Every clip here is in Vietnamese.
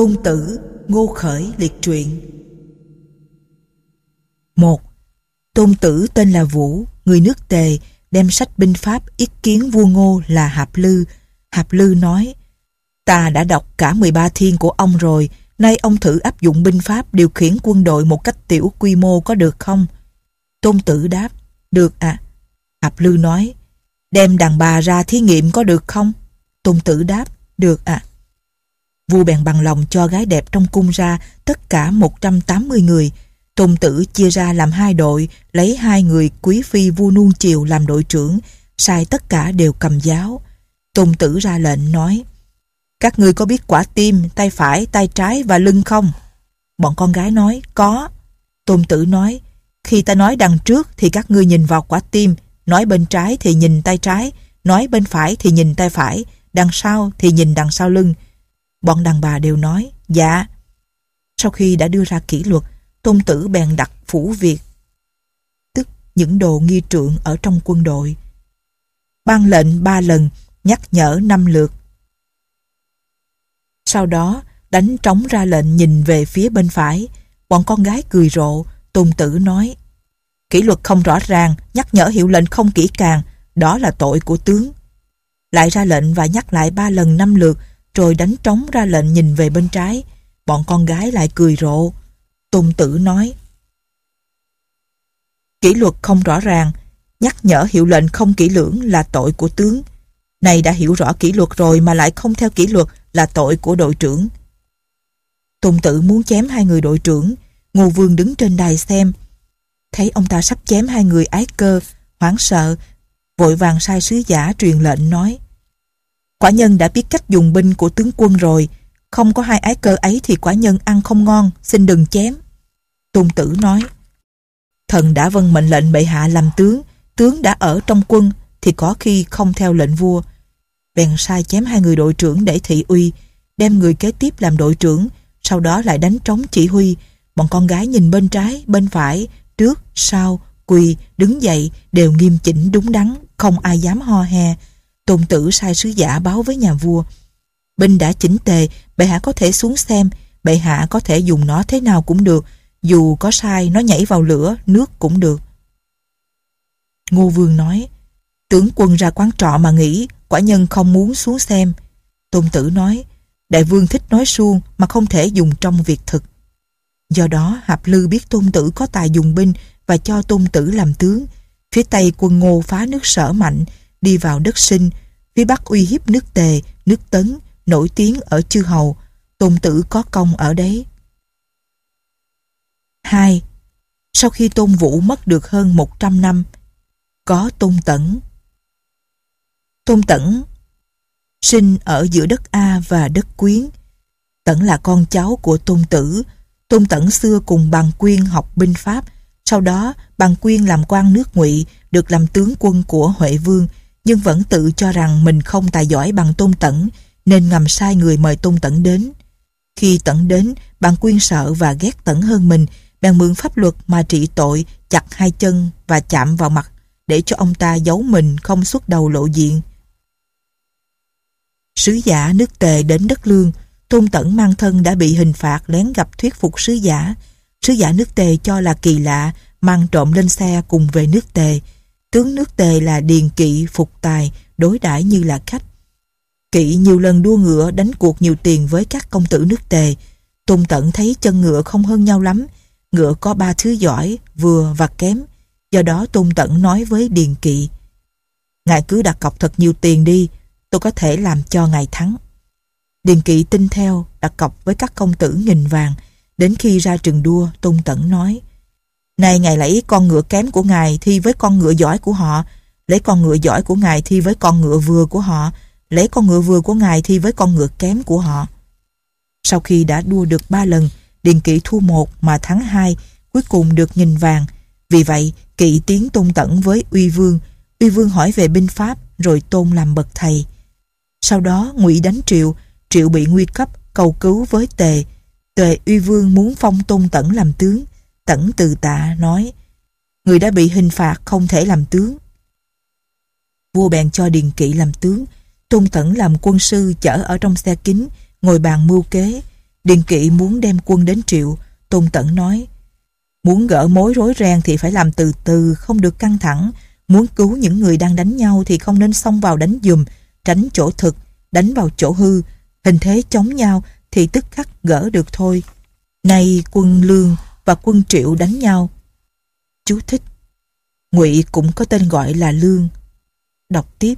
Tôn Tử, Ngô Khởi liệt truyện một Tôn Tử tên là Vũ, người nước Tề, đem sách binh pháp ý kiến vua Ngô là Hạp Lư. Hạp Lư nói, ta đã đọc cả 13 thiên của ông rồi, nay ông thử áp dụng binh pháp điều khiển quân đội một cách tiểu quy mô có được không? Tôn Tử đáp, được ạ. À. Hạp Lư nói, đem đàn bà ra thí nghiệm có được không? Tôn Tử đáp, được ạ. À. Vua bèn bằng lòng cho gái đẹp trong cung ra tất cả 180 người. Tôn tử chia ra làm hai đội, lấy hai người quý phi vua nuông chiều làm đội trưởng, sai tất cả đều cầm giáo. Tôn tử ra lệnh nói, các ngươi có biết quả tim, tay phải, tay trái và lưng không? Bọn con gái nói, có. Tôn tử nói, khi ta nói đằng trước thì các ngươi nhìn vào quả tim, nói bên trái thì nhìn tay trái, nói bên phải thì nhìn tay phải, đằng sau thì nhìn đằng sau lưng. Bọn đàn bà đều nói, dạ. Sau khi đã đưa ra kỷ luật, tôn tử bèn đặt phủ việc, tức những đồ nghi trượng ở trong quân đội. Ban lệnh ba lần, nhắc nhở năm lượt. Sau đó, đánh trống ra lệnh nhìn về phía bên phải. Bọn con gái cười rộ, tôn tử nói, kỷ luật không rõ ràng, nhắc nhở hiệu lệnh không kỹ càng, đó là tội của tướng. Lại ra lệnh và nhắc lại ba lần năm lượt, rồi đánh trống ra lệnh nhìn về bên trái. Bọn con gái lại cười rộ. Tôn tử nói, Kỷ luật không rõ ràng, nhắc nhở hiệu lệnh không kỹ lưỡng là tội của tướng. Này đã hiểu rõ kỷ luật rồi mà lại không theo kỷ luật là tội của đội trưởng. Tôn tử muốn chém hai người đội trưởng, Ngô Vương đứng trên đài xem. Thấy ông ta sắp chém hai người ái cơ, hoảng sợ, vội vàng sai sứ giả truyền lệnh nói Quả nhân đã biết cách dùng binh của tướng quân rồi, không có hai ái cơ ấy thì quả nhân ăn không ngon, xin đừng chém. Tôn tử nói, thần đã vâng mệnh lệnh bệ hạ làm tướng, tướng đã ở trong quân thì có khi không theo lệnh vua. Bèn sai chém hai người đội trưởng để thị uy, đem người kế tiếp làm đội trưởng, sau đó lại đánh trống chỉ huy. Bọn con gái nhìn bên trái, bên phải, trước, sau, quỳ, đứng dậy đều nghiêm chỉnh đúng đắn, không ai dám ho he. Tôn tử sai sứ giả báo với nhà vua. Binh đã chỉnh tề, bệ hạ có thể xuống xem, bệ hạ có thể dùng nó thế nào cũng được, dù có sai nó nhảy vào lửa, nước cũng được. Ngô Vương nói, tướng quân ra quán trọ mà nghĩ, quả nhân không muốn xuống xem. Tôn tử nói, đại vương thích nói suông mà không thể dùng trong việc thực. Do đó Hạp Lư biết tôn tử có tài dùng binh và cho tôn tử làm tướng. Phía Tây quân ngô phá nước sở mạnh, đi vào đất sinh, phía Bắc uy hiếp nước Tề, nước Tấn, nổi tiếng ở chư hầu, tôn tử có công ở đấy. 2. Sau khi tôn vũ mất được hơn 100 năm, có tôn tẩn. Tôn tẩn sinh ở giữa đất A và đất Quyến. Tẩn là con cháu của tôn tử. Tôn tẩn xưa cùng bằng quyên học binh pháp, sau đó bằng quyên làm quan nước ngụy, được làm tướng quân của Huệ Vương, nhưng vẫn tự cho rằng mình không tài giỏi bằng Tôn Tẩn, nên ngầm sai người mời Tôn Tẩn đến. Khi Tẩn đến, bạn quyên sợ và ghét Tẩn hơn mình, bèn mượn pháp luật mà trị tội, chặt hai chân và chạm vào mặt, để cho ông ta giấu mình không xuất đầu lộ diện. Sứ giả nước tề đến đất lương, Tôn Tẩn mang thân đã bị hình phạt lén gặp thuyết phục sứ giả. Sứ giả nước tề cho là kỳ lạ, mang trộm lên xe cùng về nước tề, Tướng nước Tề là Điền Kỵ phục tài, đối đãi như là khách. Kỵ nhiều lần đua ngựa đánh cuộc nhiều tiền với các công tử nước Tề. Tôn Tận thấy chân ngựa không hơn nhau lắm. Ngựa có ba thứ giỏi, vừa và kém. Do đó Tôn Tận nói với Điền Kỵ. Ngài cứ đặt cọc thật nhiều tiền đi, tôi có thể làm cho ngài thắng. Điền Kỵ tin theo, đặt cọc với các công tử nghìn vàng. Đến khi ra trường đua, Tôn Tẩn nói Nay ngài lấy con ngựa kém của ngài thi với con ngựa giỏi của họ, lấy con ngựa giỏi của ngài thi với con ngựa vừa của họ, lấy con ngựa vừa của ngài thi với con ngựa kém của họ. Sau khi đã đua được ba lần, Điền Kỵ thua một mà thắng hai, cuối cùng được nghìn vàng. Vì vậy, Kỵ tiến tôn tẩn với Uy Vương. Uy Vương hỏi về binh pháp, rồi tôn làm bậc thầy. Sau đó, ngụy đánh Triệu, Triệu bị nguy cấp, cầu cứu với Tề. Tề Uy Vương muốn phong tôn tẩn làm tướng. Tẩn từ tạ nói Người đã bị hình phạt không thể làm tướng. Vua bèn cho Điền Kỵ làm tướng Tôn Tẩn làm quân sư chở ở trong xe kính Ngồi bàn mưu kế. Điền kỵ muốn đem quân đến triệu, Tôn Tẩn nói, muốn gỡ mối rối ren thì phải làm từ từ, không được căng thẳng, muốn cứu những người đang đánh nhau thì không nên xông vào đánh dùm, tránh chỗ thực, đánh vào chỗ hư, hình thế chống nhau thì tức khắc gỡ được thôi. Nay quân Lương và quân Triệu đánh nhau. Chú thích. Ngụy cũng có tên gọi là Lương. Đọc tiếp.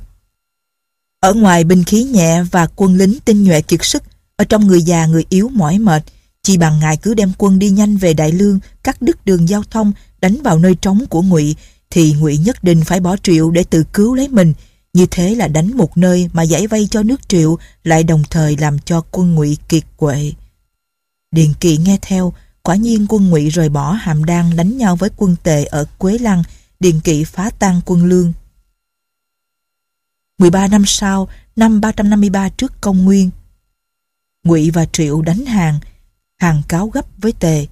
Ở ngoài binh khí nhẹ và quân lính tinh nhuệ kiệt sức, ở trong người già người yếu mỏi mệt, chỉ bằng ngài cứ đem quân đi nhanh về Đại Lương, cắt đứt đường giao thông, đánh vào nơi trống của Ngụy, thì Ngụy nhất định phải bỏ Triệu để tự cứu lấy mình. Như thế là đánh một nơi mà giải vây cho nước Triệu, lại đồng thời làm cho quân Ngụy kiệt quệ. Điền Kỵ nghe theo, quả nhiên quân Ngụy rời bỏ Hàm Đan đánh nhau với quân Tề ở Quế Lăng, Điền Kỵ phá tan quân Lương. 13 năm sau, năm 353 trước công nguyên, Ngụy và Triệu đánh hàng, hàng cáo gấp với Tề.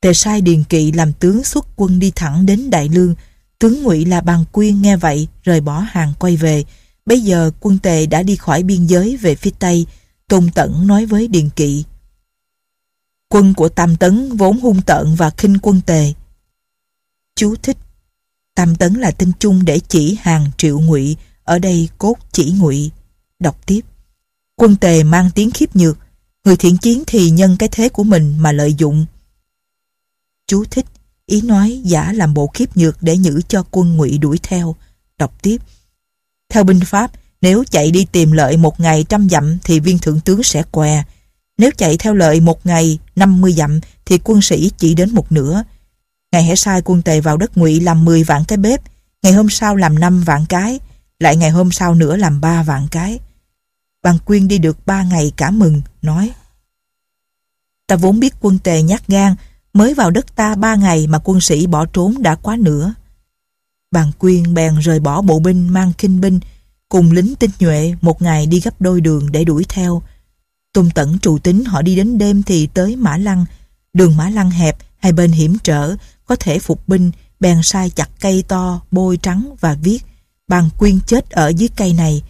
Tề sai Điền Kỵ làm tướng xuất quân đi thẳng đến Đại Lương. Tướng Ngụy là Bàn Quyên nghe vậy, rời bỏ hàng quay về. Bây giờ quân Tề đã đi khỏi biên giới về phía Tây. Tôn Tẩn nói với Điền Kỵ. Quân của Tam Tấn vốn hung tợn và khinh quân Tề. Chú thích. Tam Tấn là tên chung để chỉ hàng Triệu Ngụy, ở đây cốt chỉ Ngụy. Đọc tiếp. Quân Tề mang tiếng khiếp nhược, Người thiện chiến thì nhân cái thế của mình mà lợi dụng. Chú thích, ý nói giả làm bộ khiếp nhược để nhử cho quân ngụy đuổi theo. Đọc tiếp. Theo binh pháp, nếu chạy đi tìm lợi một ngày trăm dặm thì viên thượng tướng sẽ què. Nếu chạy theo lợi một ngày 50 dặm thì quân sĩ chỉ đến một nửa. Ngày hãy sai quân tề vào đất ngụy làm 10 vạn cái bếp, ngày hôm sau làm 5 vạn cái, lại ngày hôm sau nữa làm 3 vạn cái. Bàn Quyên đi được ba ngày cả mừng, nói Ta vốn biết quân tề nhát gan, mới vào đất ta ba ngày mà quân sĩ bỏ trốn đã quá nữa. Bàn Quyên bèn rời bỏ bộ binh mang kinh binh, cùng lính tinh nhuệ một ngày đi gấp đôi đường để đuổi theo. Tôn Tẩn trụ tính họ đi đến đêm thì tới Mã Lăng. Đường Mã Lăng hẹp, hai bên hiểm trở, có thể phục binh, bèn sai chặt cây to, bôi trắng và viết Bàn Quyên chết ở dưới cây này,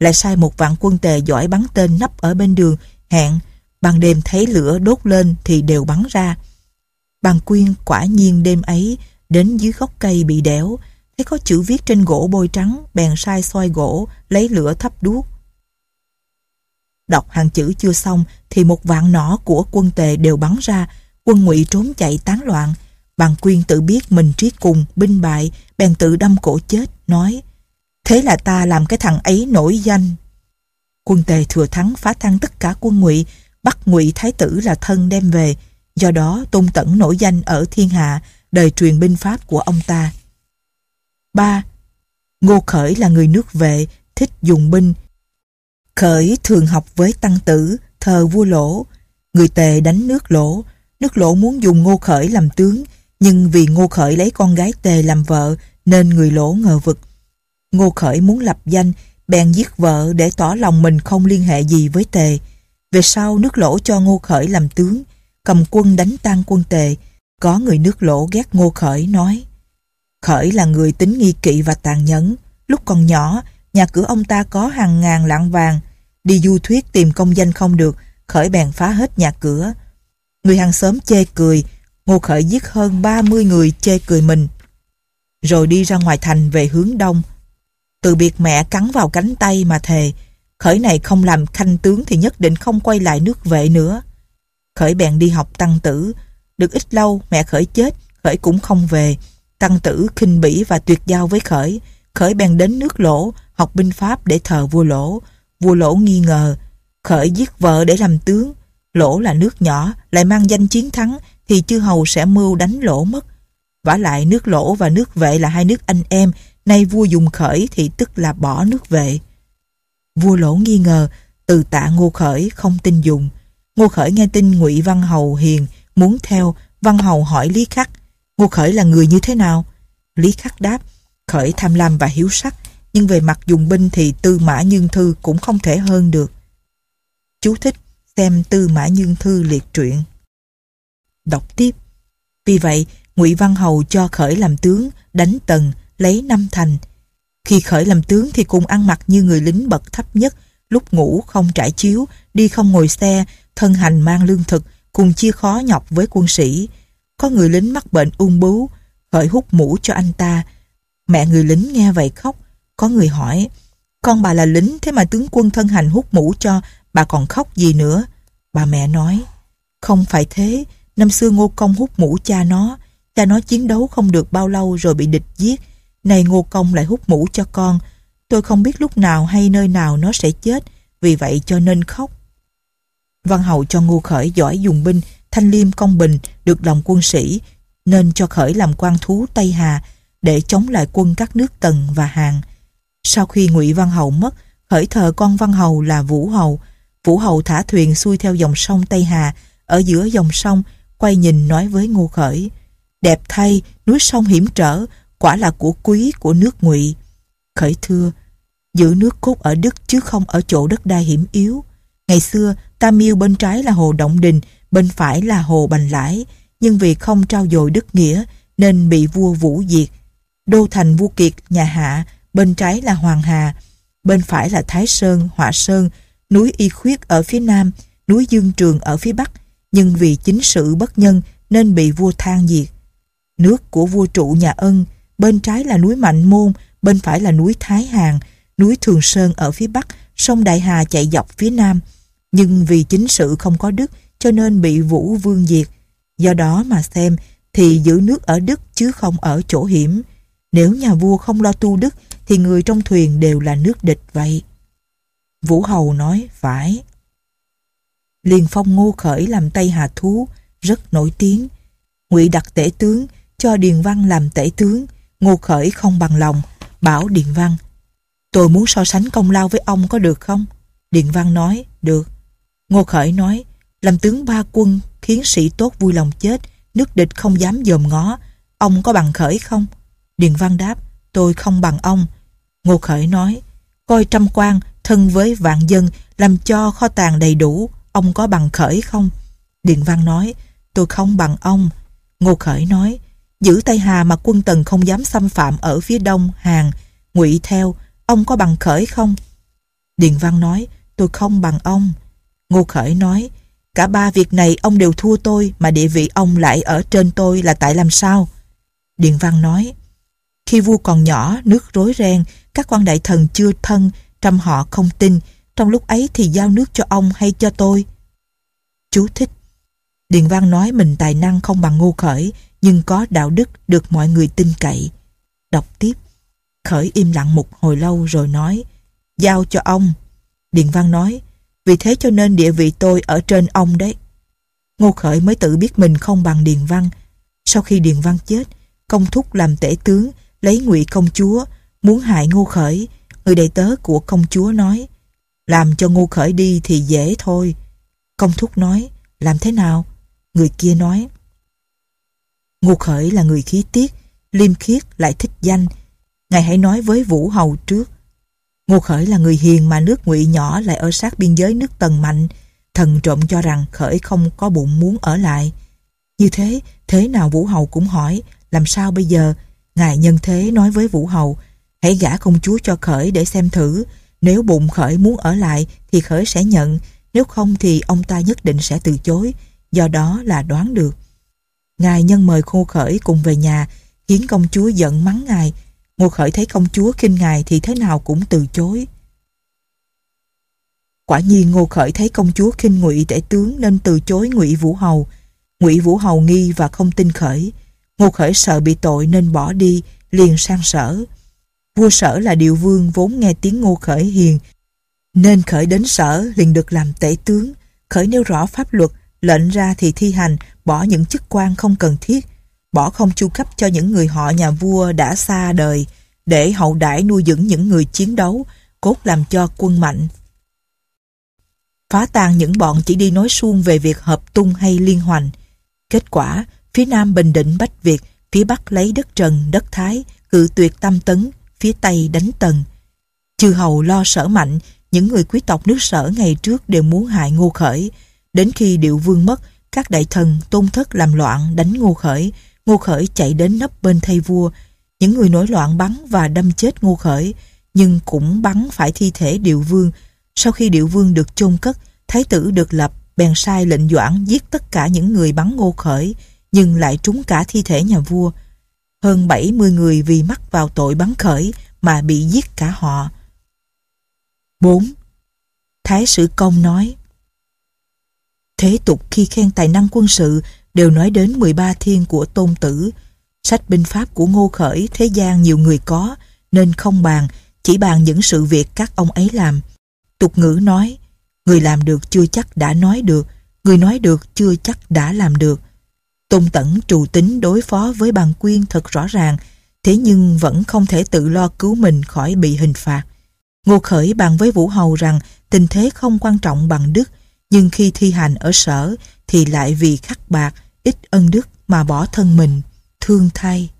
lại sai một vạn quân tề giỏi bắn tên nấp ở bên đường, hẹn, ban đêm thấy lửa đốt lên thì đều bắn ra. Bàn quyên quả nhiên đêm ấy đến dưới gốc cây bị đẻo, thấy có chữ viết trên gỗ bôi trắng, bèn sai soi gỗ, lấy lửa thắp đuốc. Đọc hàng chữ chưa xong thì một vạn nỏ của quân tề đều bắn ra, quân ngụy trốn chạy tán loạn. Bàn quyên tự biết mình triết cùng, binh bại, bèn tự đâm cổ chết, nói Thế là ta làm cái thằng ấy nổi danh. Quân tề thừa thắng phá tan tất cả quân ngụy, bắt ngụy thái tử là thân đem về. Do đó Tôn Tẩn nổi danh ở thiên hạ, đời truyền binh pháp của ông ta. 3. Ngô Khởi là người nước vệ, thích dùng binh. Khởi thường học với tăng tử, thờ vua lỗ. Người tề đánh nước lỗ. Nước lỗ muốn dùng Ngô Khởi làm tướng, nhưng vì Ngô Khởi lấy con gái tề làm vợ, nên người lỗ ngờ vực. Ngô Khởi muốn lập danh, bèn giết vợ để tỏ lòng mình không liên hệ gì với Tề. Về sau nước lỗ cho Ngô Khởi làm tướng, cầm quân đánh tan quân Tề. Có người nước lỗ ghét Ngô Khởi nói Khởi là người tính nghi kỵ và tàn nhẫn. Lúc còn nhỏ, nhà cửa ông ta có hàng ngàn lạng vàng. Đi du thuyết tìm công danh không được, Khởi bèn phá hết nhà cửa. Người hàng xóm chê cười, Ngô Khởi giết hơn 30 người chê cười mình. Rồi đi ra ngoài thành về hướng đông, từ biệt mẹ cắn vào cánh tay mà thề, Khởi này không làm khanh tướng thì nhất định không quay lại nước vệ nữa. Khởi bèn đi học tăng tử. Được ít lâu mẹ Khởi chết, Khởi cũng không về. Tăng tử khinh bỉ và tuyệt giao với Khởi. Khởi bèn đến nước lỗ, học binh pháp để thờ vua lỗ. Vua lỗ nghi ngờ. Khởi giết vợ để làm tướng. Lỗ là nước nhỏ, lại mang danh chiến thắng thì chư hầu sẽ mưu đánh lỗ mất. vả lại nước lỗ và nước vệ là hai nước anh em Nay vua dùng khởi thì tức là bỏ nước vệ. Vua lỗ nghi ngờ, từ tạ Ngô Khởi không tin dùng. Ngô Khởi nghe tin ngụy Văn Hầu hiền, muốn theo, Văn Hầu hỏi Lý Khắc, Ngô Khởi là người như thế nào? Lý Khắc đáp, Khởi tham lam và hiếu sắc, nhưng về mặt dùng binh thì Tư Mã Nhương Thư cũng không thể hơn được. Chú thích xem Tư Mã Nhương Thư liệt truyện. Đọc tiếp. Vì vậy, Ngụy Văn Hầu cho Khởi làm tướng, đánh Tần, lấy năm thành. Khi khởi làm tướng thì cùng ăn mặc như người lính bậc thấp nhất, lúc ngủ không trải chiếu, đi không ngồi xe, thân hành mang lương thực, cùng chia khó nhọc với quân sĩ. Có người lính mắc bệnh ung bướu, khởi hút mũ cho anh ta. Mẹ người lính nghe vậy khóc. Có người hỏi, con bà là lính thế mà tướng quân thân hành hút mũ cho, bà còn khóc gì nữa? Bà mẹ nói, không phải thế, năm xưa Ngô Công hút mũ cha nó, cha nó chiến đấu không được bao lâu rồi bị địch giết. Này Ngô Công lại hút mũ cho con, tôi không biết lúc nào hay nơi nào nó sẽ chết, vì vậy cho nên khóc. Văn Hầu cho Ngô Khởi giỏi dùng binh, thanh liêm công bình, được lòng quân sĩ, nên cho Khởi làm quan thú Tây Hà để chống lại quân các nước Tần và Hàn. Sau khi Ngụy Văn Hầu mất, Khởi thờ con Văn Hầu là Vũ Hầu. Vũ Hầu thả thuyền xuôi theo dòng sông Tây Hà, ở giữa dòng sông, quay nhìn nói với Ngô Khởi. Đẹp thay, núi sông hiểm trở, quả là của quý của nước Ngụy. Khởi thưa, giữ nước cốt ở Đức chứ không ở chỗ đất đai hiểm yếu. Ngày xưa, ta Miêu bên trái là hồ Động Đình, bên phải là hồ Bành Lãi, nhưng vì không trao dồi đức nghĩa nên bị vua Vũ diệt. Đô thành vua Kiệt, nhà Hạ, bên trái là Hoàng Hà, bên phải là Thái Sơn, Họa Sơn, núi Y Khuyết ở phía nam, núi Dương Trường ở phía bắc, nhưng vì chính sự bất nhân nên bị vua than diệt. Nước của vua trụ nhà Ân, bên trái là núi Mạnh Môn, bên phải là núi Thái Hàng, núi Thường Sơn ở phía bắc, sông Đại Hà chạy dọc phía nam, nhưng vì chính sự không có đức cho nên bị Vũ Vương diệt. Do đó mà xem thì giữ nước ở Đức chứ không ở chỗ hiểm. Nếu nhà vua không lo tu đức thì người trong thuyền đều là nước địch vậy. Vũ Hầu nói phải. Liền phong ngô khởi làm Tây Hà Thú, rất nổi tiếng. ngụy đặt tể tướng, cho Điền Văn làm tể tướng, ngô khởi không bằng lòng, bảo Điền Văn. Tôi muốn so sánh công lao với ông có được không? Điền Văn nói, được. Ngô Khởi nói, làm tướng ba quân khiến sĩ tốt vui lòng chết, nước địch không dám dòm ngó. Ông có bằng Khởi không? Điền Văn đáp, tôi không bằng ông. Ngô Khởi nói, coi trăm quan, thân với vạn dân, làm cho kho tàng đầy đủ, ông có bằng Khởi không? Điền Văn nói, tôi không bằng ông. Ngô Khởi nói, giữ Tây Hà mà quân Tần không dám xâm phạm ở phía đông, Hàn, ngụy theo, ông có bằng Khởi không? Điền Văn nói, tôi không bằng ông. Ngô Khởi nói, cả ba việc này ông đều thua tôi mà địa vị ông lại ở trên tôi là tại làm sao? Điện Văn nói, khi vua còn nhỏ, nước rối ren, các quan đại thần chưa thân, trăm họ không tin, trong lúc ấy thì giao nước cho ông hay cho tôi? Chú thích. Điền Văn nói mình tài năng không bằng Ngô Khởi, nhưng có đạo đức được mọi người tin cậy. Đọc tiếp. Khởi im lặng một hồi lâu rồi nói, giao cho ông. Điền Văn nói, vì thế cho nên địa vị tôi ở trên ông đấy. Ngô Khởi mới tự biết mình không bằng Điền Văn. Sau khi Điền Văn chết, công thúc làm tể tướng, lấy ngụy công chúa, muốn hại Ngô Khởi. Người đầy tớ của công chúa nói, làm cho Ngô Khởi đi thì dễ thôi. Công thúc nói, làm thế nào? Người kia nói, Ngô Khởi là người khí tiết, liêm khiết lại thích danh. Ngài hãy nói với Vũ Hầu trước. Ngô Khởi là người hiền mà nước ngụy nhỏ lại ở sát biên giới nước Tần mạnh. Thần trộm cho rằng Khởi không có bụng muốn ở lại. Như thế, thế nào Vũ Hầu cũng hỏi, làm sao bây giờ? Ngài nhân thế nói với Vũ Hầu, hãy gả công chúa cho Khởi để xem thử. Nếu bụng Khởi muốn ở lại thì Khởi sẽ nhận, nếu không thì ông ta nhất định sẽ từ chối. Do đó là đoán được. Ngài nhân mời Ngô Khởi cùng về nhà, khiến công chúa giận mắng ngài, Ngô Khởi thấy công chúa khinh ngài thì thế nào cũng từ chối. Quả nhiên Ngô Khởi thấy công chúa khinh ngụy tể tướng nên từ chối ngụy Vũ Hầu. Ngụy Vũ Hầu nghi và không tin Khởi. Ngô Khởi sợ bị tội nên bỏ đi, liền sang sở. Vua sở là điều vương vốn nghe tiếng Ngô Khởi hiền, nên Khởi đến sở liền được làm tể tướng. Khởi nêu rõ pháp luật, lệnh ra thì thi hành, bỏ những chức quan không cần thiết, bỏ không chu cấp cho những người họ nhà vua đã xa đời, để hậu đãi nuôi dưỡng những người chiến đấu, cốt làm cho quân mạnh. Phá tan những bọn chỉ đi nói suông về việc hợp tung hay liên hoành. Kết quả, phía nam Bình Định Bách Việt, phía bắc lấy đất Trần, đất Thái, cự tuyệt tam tấn, phía tây đánh tần. Chư hầu lo sở mạnh, những người quý tộc nước sở ngày trước đều muốn hại Ngô Khởi. Đến khi điệu vương mất, các đại thần tôn thất làm loạn đánh Ngô Khởi, Ngô Khởi chạy đến nấp bên thay vua. Những người nổi loạn bắn và đâm chết Ngô Khởi, nhưng cũng bắn phải thi thể Điệu Vương. Sau khi điệu vương được chôn cất, thái tử được lập, bèn sai lệnh doãn giết tất cả những người bắn ngô khởi, nhưng lại trúng cả thi thể nhà vua. Hơn 70 người vì mắc vào tội bắn khởi mà bị giết cả họ. 4. Thái sử công nói Thế tục khi khen tài năng quân sự đều nói đến 13 thiên của tôn tử. Sách binh pháp của Ngô Khởi thế gian nhiều người có nên không bàn, chỉ bàn những sự việc các ông ấy làm. Tục ngữ nói, người làm được chưa chắc đã nói được, người nói được chưa chắc đã làm được. Tôn Tẩn trù tính đối phó với bằng quyên thật rõ ràng, thế nhưng vẫn không thể tự lo cứu mình khỏi bị hình phạt. Ngô Khởi bàn với Vũ Hầu rằng tình thế không quan trọng bằng đức, nhưng khi thi hành ở sở thì lại vì khắc bạc, ít ân đức mà bỏ thân mình, thương thay.